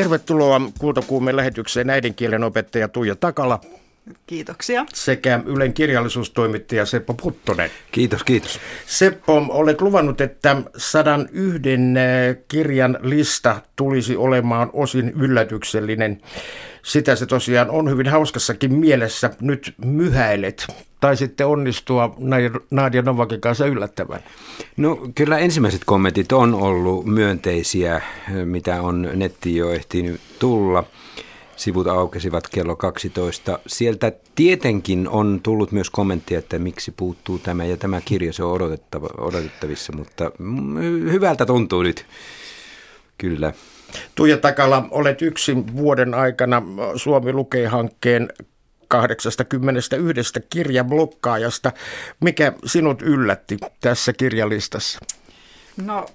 Tervetuloa Kultakuumen lähetykseen äidinkielen opettaja Tuija Takala. Kiitoksia. Sekä Ylen kirjallisuustoimittaja Seppo Puttonen. Kiitos, kiitos. Seppo, olet luvannut, että 101 kirjan lista tulisi olemaan osin yllätyksellinen. Sitä se tosiaan on hyvin hauskassakin mielessä. Nyt myhäilet. Tai sitten onnistua Nadia Novakin kanssa yllättävän. No kyllä ensimmäiset kommentit on ollut myönteisiä, mitä on netti jo ehtinyt tulla. Sivut aukesivat kello 12. Sieltä tietenkin on tullut myös kommenttia, että miksi puuttuu tämä ja tämä kirja, se on odotettavissa, mutta hyvältä tuntuu nyt. Kyllä. Tuija Takala, olet yksin vuoden aikana Suomi lukee hankkeen 81 kirjablokkaajasta. Mikä sinut yllätti tässä kirjalistassa? No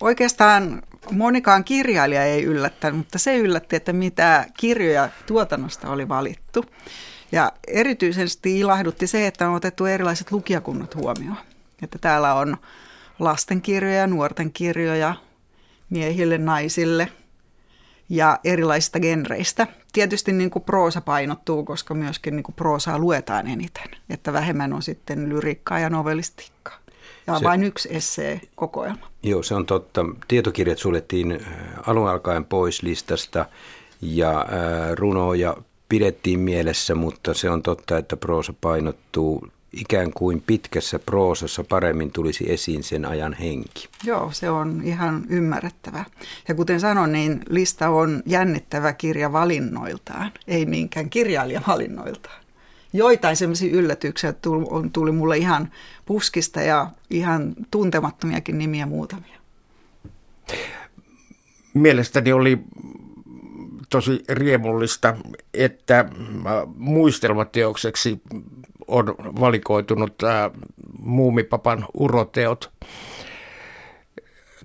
oikeastaan monikaan kirjailija ei yllättänyt, mutta se yllätti, että mitä kirjoja tuotannosta oli valittu. Ja erityisesti ilahdutti se, että on otettu erilaiset lukijakunnat huomioon. Että täällä on lastenkirjoja, nuorten kirjoja, miehille, naisille ja erilaisista genreistä. Tietysti niin kuin proosa painottuu, koska myöskin niin kuin proosaa luetaan eniten, että vähemmän on sitten lyriikkaa ja novellistiikkaa. Ja se, vain yksi essee kokoelma. Joo, se on totta. Tietokirjat suljettiin äh, alun alkaen pois listasta ja äh, runoja pidettiin mielessä, mutta se on totta, että proosa painottuu ikään kuin pitkässä proosassa paremmin tulisi esiin sen ajan henki. Joo, se on ihan ymmärrettävä. Ja kuten sanoin, niin lista on jännittävä kirja valinnoiltaan, ei niinkään kirjailija valinnoiltaan. Joitain sellaisia yllätyksiä tuli, tuli mulle ihan puskista ja ihan tuntemattomiakin nimiä muutamia. Mielestäni oli tosi riemullista, että muistelmateokseksi on valikoitunut äh, Muumipapan uroteot.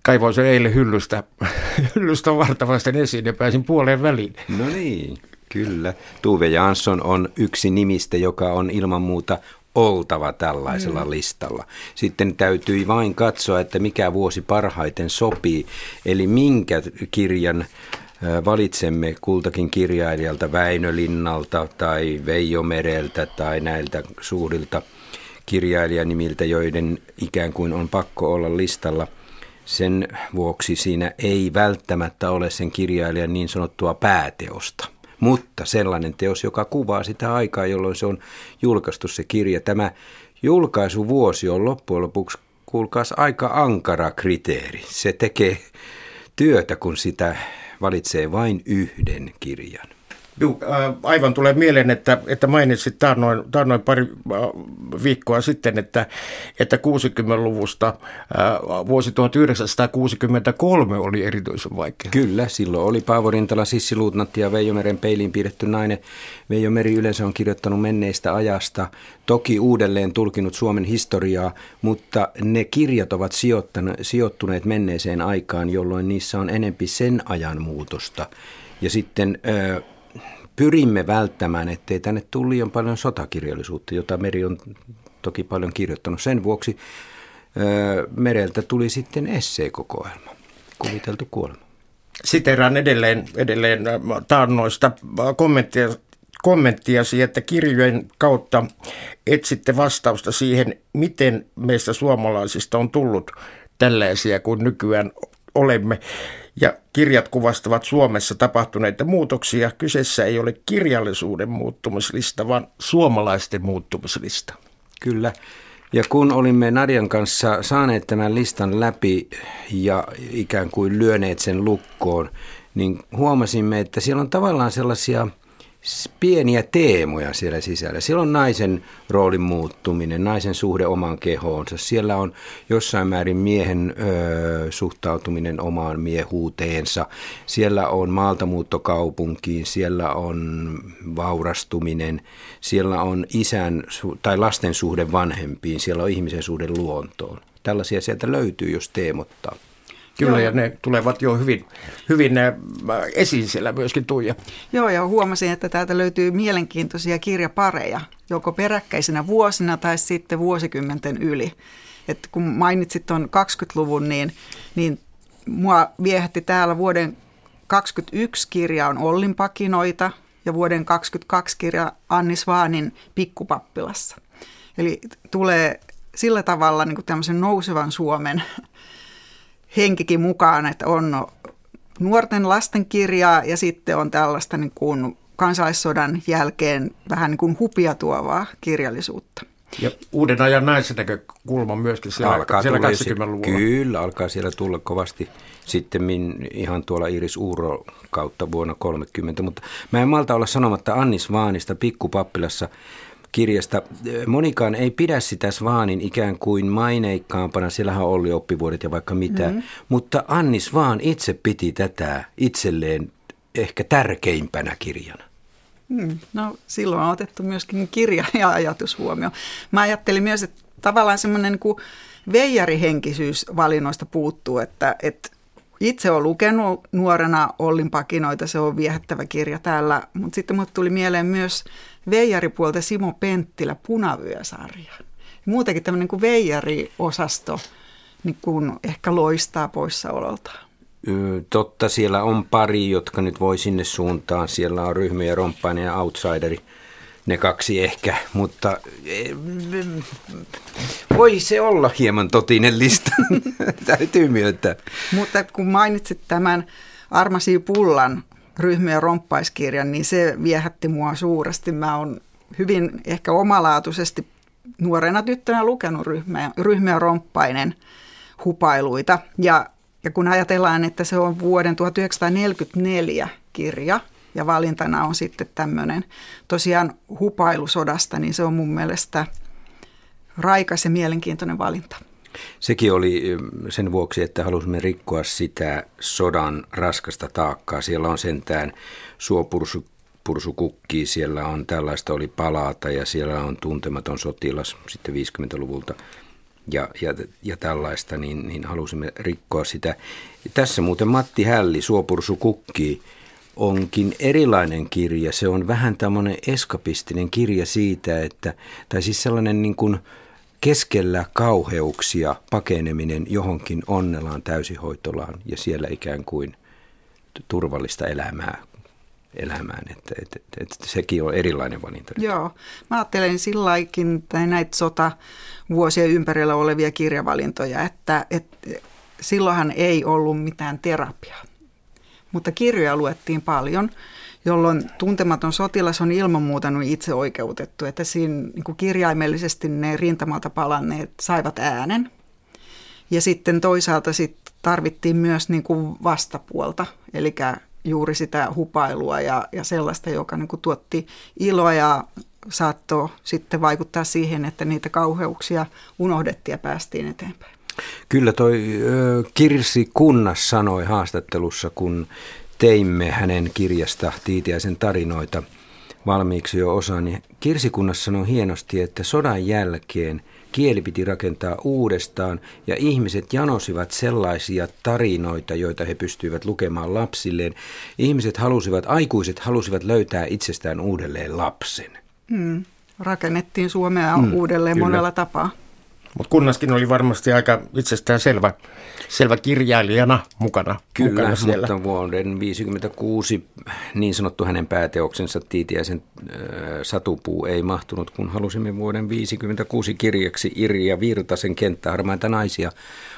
Kaivoin sen eilen hyllystä, hyllystä vartavasten esiin ja pääsin puoleen väliin. No niin, kyllä. Tuve Jansson on yksi nimistä, joka on ilman muuta oltava tällaisella mm. listalla. Sitten täytyi vain katsoa, että mikä vuosi parhaiten sopii, eli minkä kirjan valitsemme kultakin kirjailijalta Väinö Linnalta tai Veijo Mereltä tai näiltä suurilta kirjailijanimiltä, joiden ikään kuin on pakko olla listalla. Sen vuoksi siinä ei välttämättä ole sen kirjailijan niin sanottua pääteosta, mutta sellainen teos, joka kuvaa sitä aikaa, jolloin se on julkaistu se kirja. Tämä julkaisuvuosi on loppujen lopuksi, kuulkaas, aika ankara kriteeri. Se tekee työtä, kun sitä valitsee vain yhden kirjan. Juh, äh, aivan tulee mieleen, että, että mainitsit taannoin, taannoin pari äh, viikkoa sitten, että, että 60-luvusta äh, vuosi 1963 oli erityisen vaikea. Kyllä, silloin oli Paavo Rintala, Sissi Luutnantti ja Veijo Meren peiliin piirretty nainen. Veijo Meri yleensä on kirjoittanut menneistä ajasta, toki uudelleen tulkinut Suomen historiaa, mutta ne kirjat ovat sijoittuneet menneeseen aikaan, jolloin niissä on enempi sen ajan muutosta. Ja sitten... pyrimme välttämään, ettei tänne tule liian paljon sotakirjallisuutta, jota Meri on toki paljon kirjoittanut. Sen vuoksi ö, Mereltä tuli sitten esseekokoelma, kuviteltu kuolema. Siteraan edelleen, edelleen taannoista kommenttia, kommenttiasi, että kirjojen kautta etsitte vastausta siihen, miten meistä suomalaisista on tullut tällaisia kuin nykyään olemme ja kirjat kuvastavat Suomessa tapahtuneita muutoksia. Kyseessä ei ole kirjallisuuden muuttumislista, vaan suomalaisten muuttumislista. Kyllä. Ja kun olimme Nadian kanssa saaneet tämän listan läpi ja ikään kuin lyöneet sen lukkoon, niin huomasimme, että siellä on tavallaan sellaisia – pieniä teemoja siellä sisällä. Siellä on naisen roolin muuttuminen, naisen suhde omaan kehoonsa. Siellä on jossain määrin miehen ö, suhtautuminen omaan miehuuteensa. Siellä on maaltamuuttokaupunkiin, siellä on vaurastuminen, siellä on isän tai lasten suhde vanhempiin, siellä on ihmisen suhde luontoon. Tällaisia sieltä löytyy, jos teemottaa. Kyllä, Joo. ja ne tulevat jo hyvin, hyvin äh, esiin siellä myöskin Tuija. Joo, ja huomasin, että täältä löytyy mielenkiintoisia kirjapareja, joko peräkkäisinä vuosina tai sitten vuosikymmenten yli. Et kun mainitsit tuon 20-luvun, niin, niin mua viehätti täällä vuoden 2021 kirja on Ollin pakinoita ja vuoden 2022 kirja Annis Vaanin Pikkupappilassa. Eli tulee sillä tavalla niin kuin tämmöisen nousevan Suomen henkikin mukaan, että on nuorten lasten kirjaa ja sitten on tällaista niin kuin kansalaissodan jälkeen vähän niin kuin hupia tuovaa kirjallisuutta. Ja uuden ajan naisen näkökulma myöskin siellä, alkaa siellä 80-luvulla. Kyllä, alkaa siellä tulla kovasti sitten ihan tuolla Iris Uuro kautta vuonna 30. Mutta mä en malta olla sanomatta Annis Vaanista Pikkupappilassa kirjasta. Monikaan ei pidä sitä Svaanin ikään kuin maineikkaampana, siellähän oli oppivuodet ja vaikka mitä, mm-hmm. mutta Annis vaan itse piti tätä itselleen ehkä tärkeimpänä kirjana. Hmm. No silloin on otettu myöskin kirja ja ajatus huomioon. Mä ajattelin myös, että tavallaan semmoinen niin veijarihenkisyys valinnoista puuttuu, että, että itse olen lukenut nuorena Ollin pakinoita, se on viehättävä kirja täällä, mutta sitten mulle tuli mieleen myös veijaripuolta Simo Penttilä Punavyösarja. Muutenkin tämmöinen kuin veijari-osasto niin kuin ehkä loistaa poissaololtaan. Totta, siellä on pari, jotka nyt voi sinne suuntaan. Siellä on ryhmä ja romppainen ja outsideri. Ne kaksi ehkä, mutta e, voi se olla hieman totinen lista, täytyy myöntää. Mutta kun mainitsit tämän Armasi Pullan ja romppaiskirjan, niin se viehätti mua suuresti. Mä oon hyvin ehkä omalaatuisesti nuorena tyttönä lukenut ryhmä, ryhmä romppainen hupailuita. Ja ja kun ajatellaan, että se on vuoden 1944 kirja ja valintana on sitten tämmöinen tosiaan hupailusodasta, niin se on mun mielestä raikas ja mielenkiintoinen valinta. Sekin oli sen vuoksi, että halusimme rikkoa sitä sodan raskasta taakkaa. Siellä on sentään suopursu pursukukki, siellä on tällaista oli palata ja siellä on tuntematon sotilas sitten 50-luvulta ja, ja, ja tällaista, niin, niin halusimme rikkoa sitä. Tässä muuten Matti Hälli, Suopursu Kukki, onkin erilainen kirja. Se on vähän tämmöinen eskapistinen kirja siitä, että, tai siis sellainen niin kuin keskellä kauheuksia pakeneminen johonkin onnelaan, täysihoitolaan ja siellä ikään kuin turvallista elämää elämään. Että, että, että, että sekin on erilainen valinta. Joo, mä ajattelen sillaikin näitä sota vuosien ympärillä olevia kirjavalintoja, että, että silloinhan ei ollut mitään terapiaa. Mutta kirjoja luettiin paljon, jolloin tuntematon sotilas on ilman muuta itse oikeutettu, että siinä niin kuin kirjaimellisesti ne rintamalta palanneet saivat äänen. Ja sitten toisaalta sit tarvittiin myös niin kuin vastapuolta, eli juuri sitä hupailua ja, ja sellaista, joka niin kuin tuotti iloa ja saattoi sitten vaikuttaa siihen, että niitä kauheuksia unohdettiin ja päästiin eteenpäin. Kyllä toi Kirsi Kunnas sanoi haastattelussa, kun teimme hänen kirjasta Tiitiäisen tarinoita valmiiksi jo osa, niin Kirsi Kunnas sanoi hienosti, että sodan jälkeen – Kieli piti rakentaa uudestaan ja ihmiset janosivat sellaisia tarinoita, joita he pystyivät lukemaan lapsilleen. Ihmiset halusivat, aikuiset halusivat löytää itsestään uudelleen lapsen. Hmm. Rakennettiin Suomea hmm, uudelleen kyllä. monella tapaa. Mutta kunnaskin oli varmasti aika itsestään selvä, selvä kirjailijana mukana. Kyllä, mukana siellä. mutta vuoden 1956 niin sanottu hänen pääteoksensa Tiitiäisen äh, satupuu ei mahtunut, kun halusimme vuoden 1956 kirjaksi Irja Virtasen kenttäharmaita naisia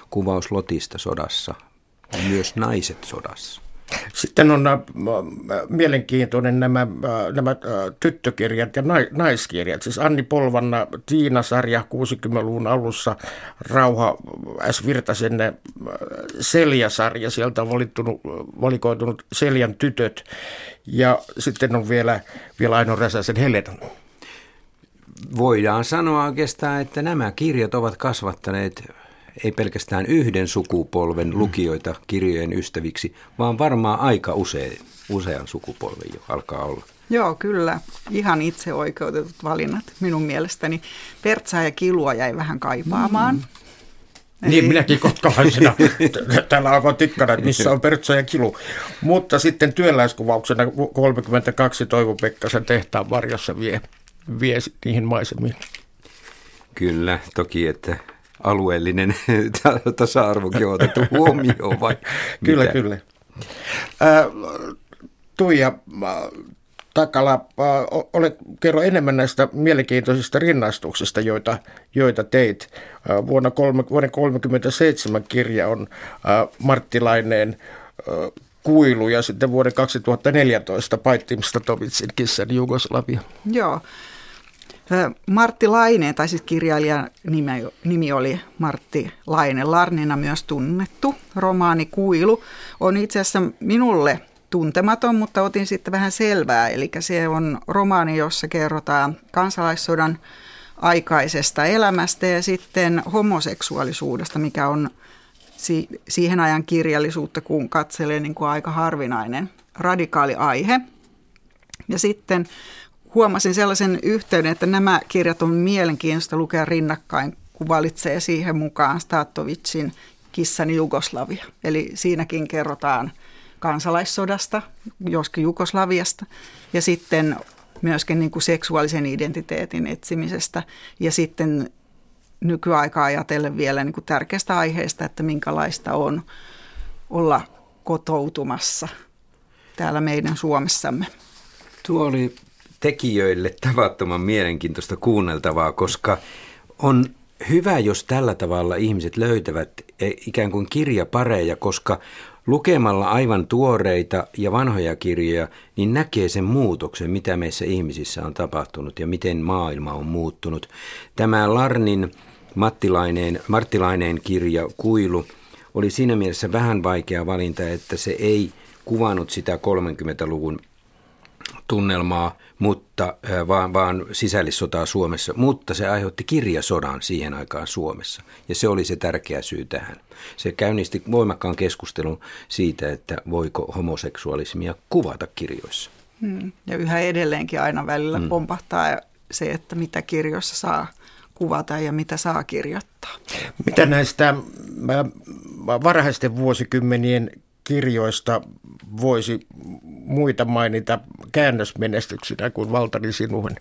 kuvaus Lotista sodassa. Myös naiset sodassa. Sitten on äh, mielenkiintoinen nämä, äh, nämä äh, tyttökirjat ja naiskirjat. Siis Anni Polvanna, Tiina-sarja 60-luvun alussa, Rauha S. Virtasen Selja-sarja, sieltä on valittunut, valikoitunut Seljan tytöt. Ja sitten on vielä, vielä Aino Räsäsen Helena. Voidaan sanoa oikeastaan, että nämä kirjat ovat kasvattaneet ei pelkästään yhden sukupolven mm. lukijoita kirjojen ystäviksi, vaan varmaan aika usein, usean sukupolven jo alkaa olla. Joo, kyllä. Ihan itse oikeutetut valinnat minun mielestäni. Pertsaa ja kilua jäi vähän kaipaamaan. Mm. Eli... Niin, minäkin kotkalaisena. Täällä alkoi tikkana, että missä on Pertsa ja Kilu. Mutta sitten työläiskuvauksena 32 Toivo Pekkasen tehtaan varjossa vie, vie niihin maisemiin. Kyllä, toki, että alueellinen tasa-arvokin on otettu huomioon vai Kyllä, mitä? kyllä. Tuija Takala, ole, kerro enemmän näistä mielenkiintoisista rinnastuksista, joita, joita teit. Vuonna kolme, vuoden 1937 kirja on Marttilaineen kuilu ja sitten vuoden 2014 Paitim Statovitsin kissan Jugoslavia. Joo. Martti Laine, tai siis kirjailijan nimi, nimi oli Martti Laine, Larnina myös tunnettu. Romaani Kuilu on itse asiassa minulle tuntematon, mutta otin sitten vähän selvää. Eli se on romaani, jossa kerrotaan kansalaissodan aikaisesta elämästä ja sitten homoseksuaalisuudesta, mikä on si- siihen ajan kirjallisuutta, kun katselee niin kuin aika harvinainen radikaali aihe. Ja sitten huomasin sellaisen yhteyden, että nämä kirjat on mielenkiintoista lukea rinnakkain, kun valitsee siihen mukaan Statovicin Kissani Jugoslavia. Eli siinäkin kerrotaan kansalaissodasta, joskin Jugoslaviasta, ja sitten myöskin niin kuin seksuaalisen identiteetin etsimisestä ja sitten nykyaikaa ajatellen vielä niin kuin tärkeästä aiheesta, että minkälaista on olla kotoutumassa täällä meidän Suomessamme. Tuo oli tekijöille tavattoman mielenkiintoista kuunneltavaa, koska on hyvä, jos tällä tavalla ihmiset löytävät e, ikään kuin kirjapareja, koska lukemalla aivan tuoreita ja vanhoja kirjoja, niin näkee sen muutoksen, mitä meissä ihmisissä on tapahtunut ja miten maailma on muuttunut. Tämä Larnin Mattilaineen, Marttilaineen kirja Kuilu oli siinä mielessä vähän vaikea valinta, että se ei kuvannut sitä 30-luvun tunnelmaa, mutta, vaan, vaan sisällissotaa Suomessa, mutta se aiheutti kirjasodan siihen aikaan Suomessa. Ja se oli se tärkeä syy tähän. Se käynnisti voimakkaan keskustelun siitä, että voiko homoseksuaalismia kuvata kirjoissa. Hmm. Ja yhä edelleenkin aina välillä hmm. pompahtaa se, että mitä kirjoissa saa kuvata ja mitä saa kirjoittaa. Mitä näistä varhaisten vuosikymmenien kirjoista voisi muita mainita käännösmenestyksinä kuin Valtari Sinuhen?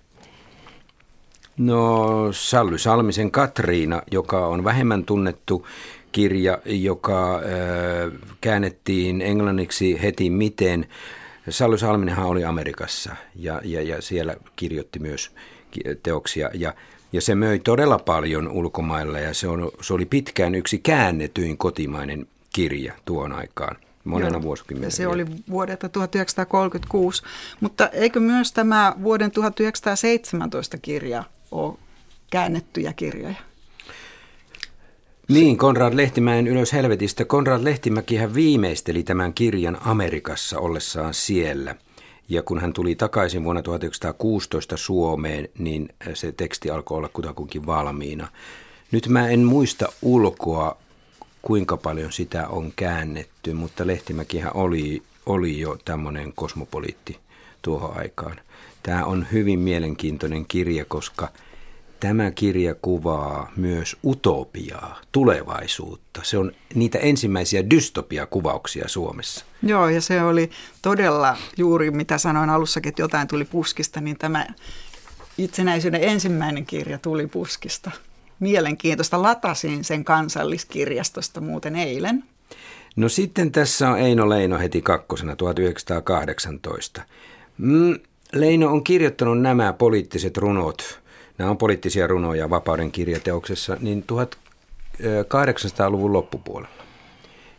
No Sally Salmisen Katriina, joka on vähemmän tunnettu kirja, joka äh, käännettiin englanniksi heti miten. Sally Salminenhan oli Amerikassa ja, ja, ja siellä kirjoitti myös teoksia ja, ja se möi todella paljon ulkomailla ja se, on, se oli pitkään yksi käännetyin kotimainen kirja tuon aikaan monena vuosikymmenenä. Se oli vuodelta 1936, mutta eikö myös tämä vuoden 1917 kirja ole käännettyjä kirjoja? Niin, Konrad Lehtimäen Ylös helvetistä. Konrad Lehtimäkihän viimeisteli tämän kirjan Amerikassa ollessaan siellä. Ja kun hän tuli takaisin vuonna 1916 Suomeen, niin se teksti alkoi olla kutakuinkin valmiina. Nyt mä en muista ulkoa, kuinka paljon sitä on käännetty, mutta Lehtimäkihän oli, oli jo tämmöinen kosmopoliitti tuohon aikaan. Tämä on hyvin mielenkiintoinen kirja, koska tämä kirja kuvaa myös utopiaa, tulevaisuutta. Se on niitä ensimmäisiä dystopiakuvauksia Suomessa. Joo, ja se oli todella juuri, mitä sanoin alussakin, että jotain tuli puskista, niin tämä itsenäisyyden ensimmäinen kirja tuli puskista mielenkiintoista. Latasin sen kansalliskirjastosta muuten eilen. No sitten tässä on Eino Leino heti kakkosena 1918. Mm, Leino on kirjoittanut nämä poliittiset runot, nämä on poliittisia runoja vapauden kirjateoksessa, niin 1800-luvun loppupuolella.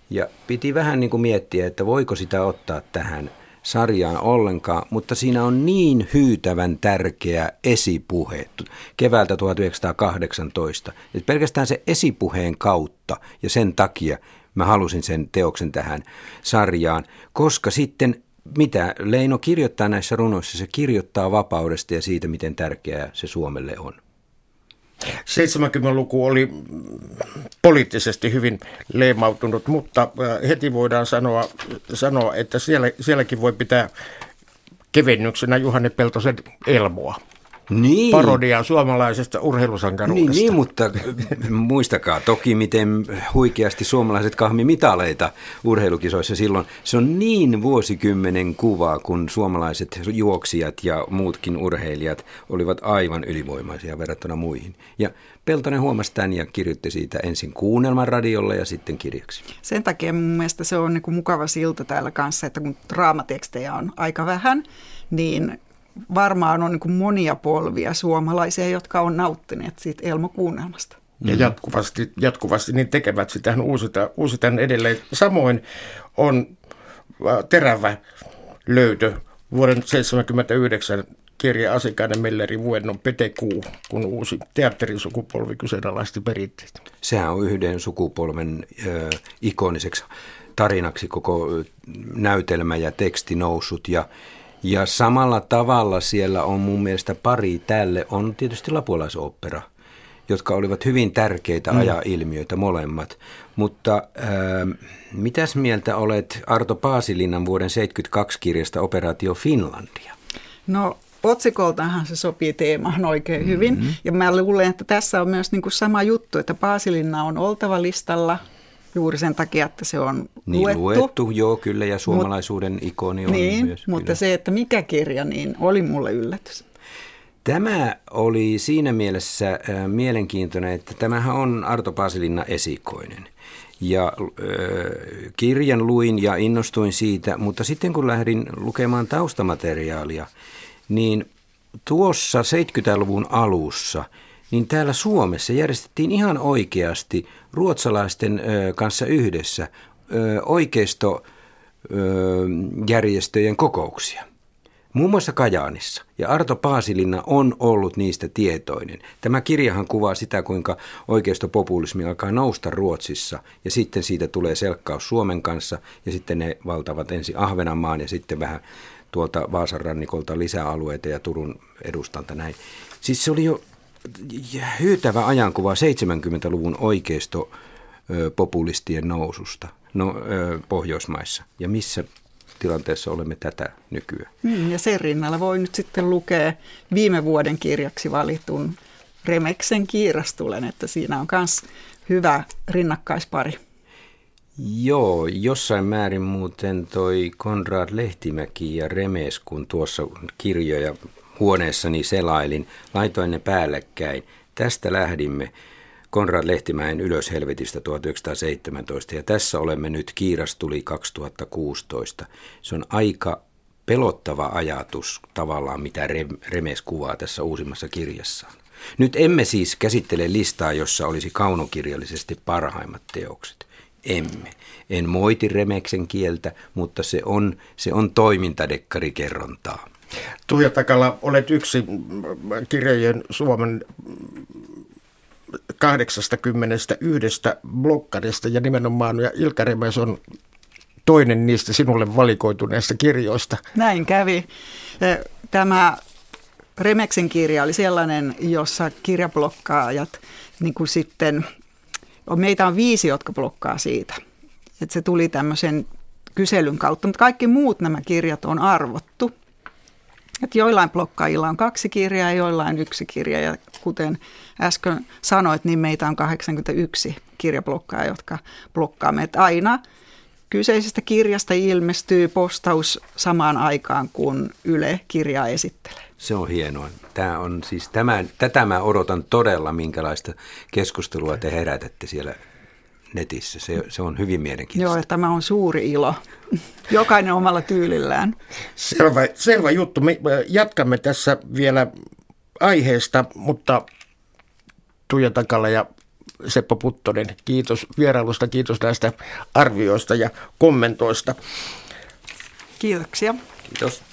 Ja piti vähän niin kuin miettiä, että voiko sitä ottaa tähän – sarjaan ollenkaan, mutta siinä on niin hyytävän tärkeä esipuhe keväältä 1918. Et pelkästään se esipuheen kautta ja sen takia mä halusin sen teoksen tähän sarjaan, koska sitten mitä Leino kirjoittaa näissä runoissa, se kirjoittaa vapaudesta ja siitä, miten tärkeää se Suomelle on. 70-luku oli poliittisesti hyvin leimautunut, mutta äh, heti voidaan sanoa, sanoa että siellä, sielläkin voi pitää kevennyksenä Juhani Peltosen elmoa. Niin. parodiaa suomalaisesta urheilusankaruudesta. Niin, niin, mutta muistakaa toki, miten huikeasti suomalaiset kahmi mitaleita urheilukisoissa silloin. Se on niin vuosikymmenen kuva, kun suomalaiset juoksijat ja muutkin urheilijat olivat aivan ylivoimaisia verrattuna muihin. Ja Peltonen huomasi tämän ja kirjoitti siitä ensin kuunnelman radiolla ja sitten kirjaksi. Sen takia mun mielestä se on niin kuin mukava silta täällä kanssa, että kun draamatekstejä on aika vähän, niin varmaan on niin monia polvia suomalaisia, jotka on nauttineet siitä Elmo-kuunnelmasta. Ja jatkuvasti, jatkuvasti niin tekevät sitä, uusitaan, uusitaan edelleen. Samoin on äh, terävä löytö vuoden 1979 kirja Asikainen Melleri Vuennon Petekuu, kun uusi teatterisukupolvi kyseenalaisti perinteet. Sehän on yhden sukupolven äh, ikoniseksi tarinaksi koko näytelmä ja teksti noussut ja ja samalla tavalla siellä on mun mielestä pari tälle, on tietysti lapualaisopera, jotka olivat hyvin tärkeitä mm. ajailmiöitä molemmat. Mutta äh, mitäs mieltä olet Arto Paasilinnan vuoden 72 kirjasta Operaatio Finlandia? No otsikoltahan se sopii teemaan oikein mm-hmm. hyvin. Ja mä luulen, että tässä on myös niin kuin sama juttu, että Paasilinna on oltava listalla juuri sen takia, että se on niin, luettu. luettu. joo kyllä, ja suomalaisuuden Mut, ikoni on niin, myös. Mutta kyllä. se, että mikä kirja, niin oli mulle yllätys. Tämä oli siinä mielessä äh, mielenkiintoinen, että tämähän on Arto Paasilinna esikoinen. Ja äh, kirjan luin ja innostuin siitä, mutta sitten kun lähdin lukemaan taustamateriaalia, niin tuossa 70-luvun alussa – niin täällä Suomessa järjestettiin ihan oikeasti ruotsalaisten kanssa yhdessä oikeistojärjestöjen kokouksia. Muun muassa Kajaanissa. Ja Arto Paasilinna on ollut niistä tietoinen. Tämä kirjahan kuvaa sitä, kuinka oikeistopopulismi alkaa nousta Ruotsissa. Ja sitten siitä tulee selkkaus Suomen kanssa. Ja sitten ne valtavat ensin Ahvenanmaan ja sitten vähän tuolta Vaasan rannikolta lisäalueita ja Turun edustalta näin. Siis se oli jo hyytävä ajankuva 70-luvun oikeisto populistien noususta no, Pohjoismaissa. Ja missä tilanteessa olemme tätä nykyään. Mm, ja sen rinnalla voi nyt sitten lukea viime vuoden kirjaksi valitun Remeksen kiirastulen, että siinä on myös hyvä rinnakkaispari. Joo, jossain määrin muuten toi Konrad Lehtimäki ja Remes, kun tuossa kirjoja huoneessani selailin, laitoin ne päällekkäin. Tästä lähdimme Konrad Lehtimäen Ylös helvetistä 1917 ja tässä olemme nyt Kiirastuli 2016. Se on aika pelottava ajatus tavallaan, mitä Remes kuvaa tässä uusimmassa kirjassaan. Nyt emme siis käsittele listaa, jossa olisi kaunokirjallisesti parhaimmat teokset. Emme. En moiti Remeksen kieltä, mutta se on, se on toimintadekarikerrontaa. Tuija Takala, olet yksi kirjojen Suomen 81 blokkarista ja nimenomaan ja Ilkka Remes on toinen niistä sinulle valikoituneista kirjoista. Näin kävi. Tämä Remeksen kirja oli sellainen, jossa kirjablokkaajat niin kuin sitten, meitä on viisi, jotka blokkaa siitä. Että se tuli tämmöisen kyselyn kautta, mutta kaikki muut nämä kirjat on arvottu. Että joillain blokkaajilla on kaksi kirjaa ja joillain yksi kirja. Ja kuten äsken sanoit, niin meitä on 81 kirjablokkaa, jotka blokkaamme. Että aina kyseisestä kirjasta ilmestyy postaus samaan aikaan, kun Yle kirjaa esittelee. Se on hienoa. Tämä on siis tämän, tätä mä odotan todella, minkälaista keskustelua te herätätte siellä netissä. Se, se on hyvin mielenkiintoista. Joo, tämä on suuri ilo. Jokainen omalla tyylillään. Selvä, selvä juttu. Me jatkamme tässä vielä aiheesta, mutta Tuija Takala ja Seppo Puttonen, kiitos vierailusta, kiitos näistä arvioista ja kommentoista. Kiitoksia. Kiitos.